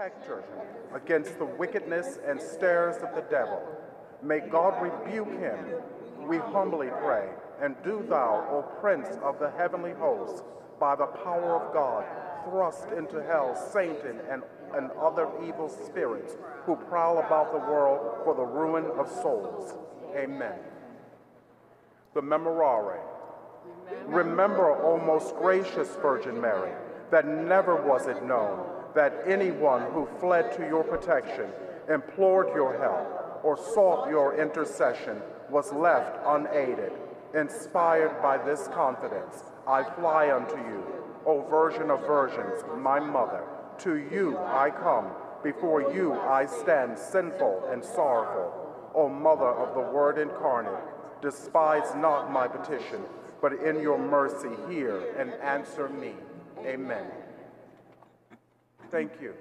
protector against the wickedness and snares of the devil. May God rebuke him, we humbly pray. And do thou, O Prince of the heavenly hosts, by the power of God, thrust into hell Satan and, and other evil spirits who prowl about the world for the ruin of souls. Amen. The Memorare. Remember, O most gracious Virgin Mary, that never was it known that anyone who fled to your protection, implored your help, or sought your intercession was left unaided. Inspired by this confidence, I fly unto you, O Virgin of Virgins, my mother. To you I come, before you I stand sinful and sorrowful. O Mother of the Word incarnate, despise not my petition, but in your mercy hear and answer me. Amen. Thank you.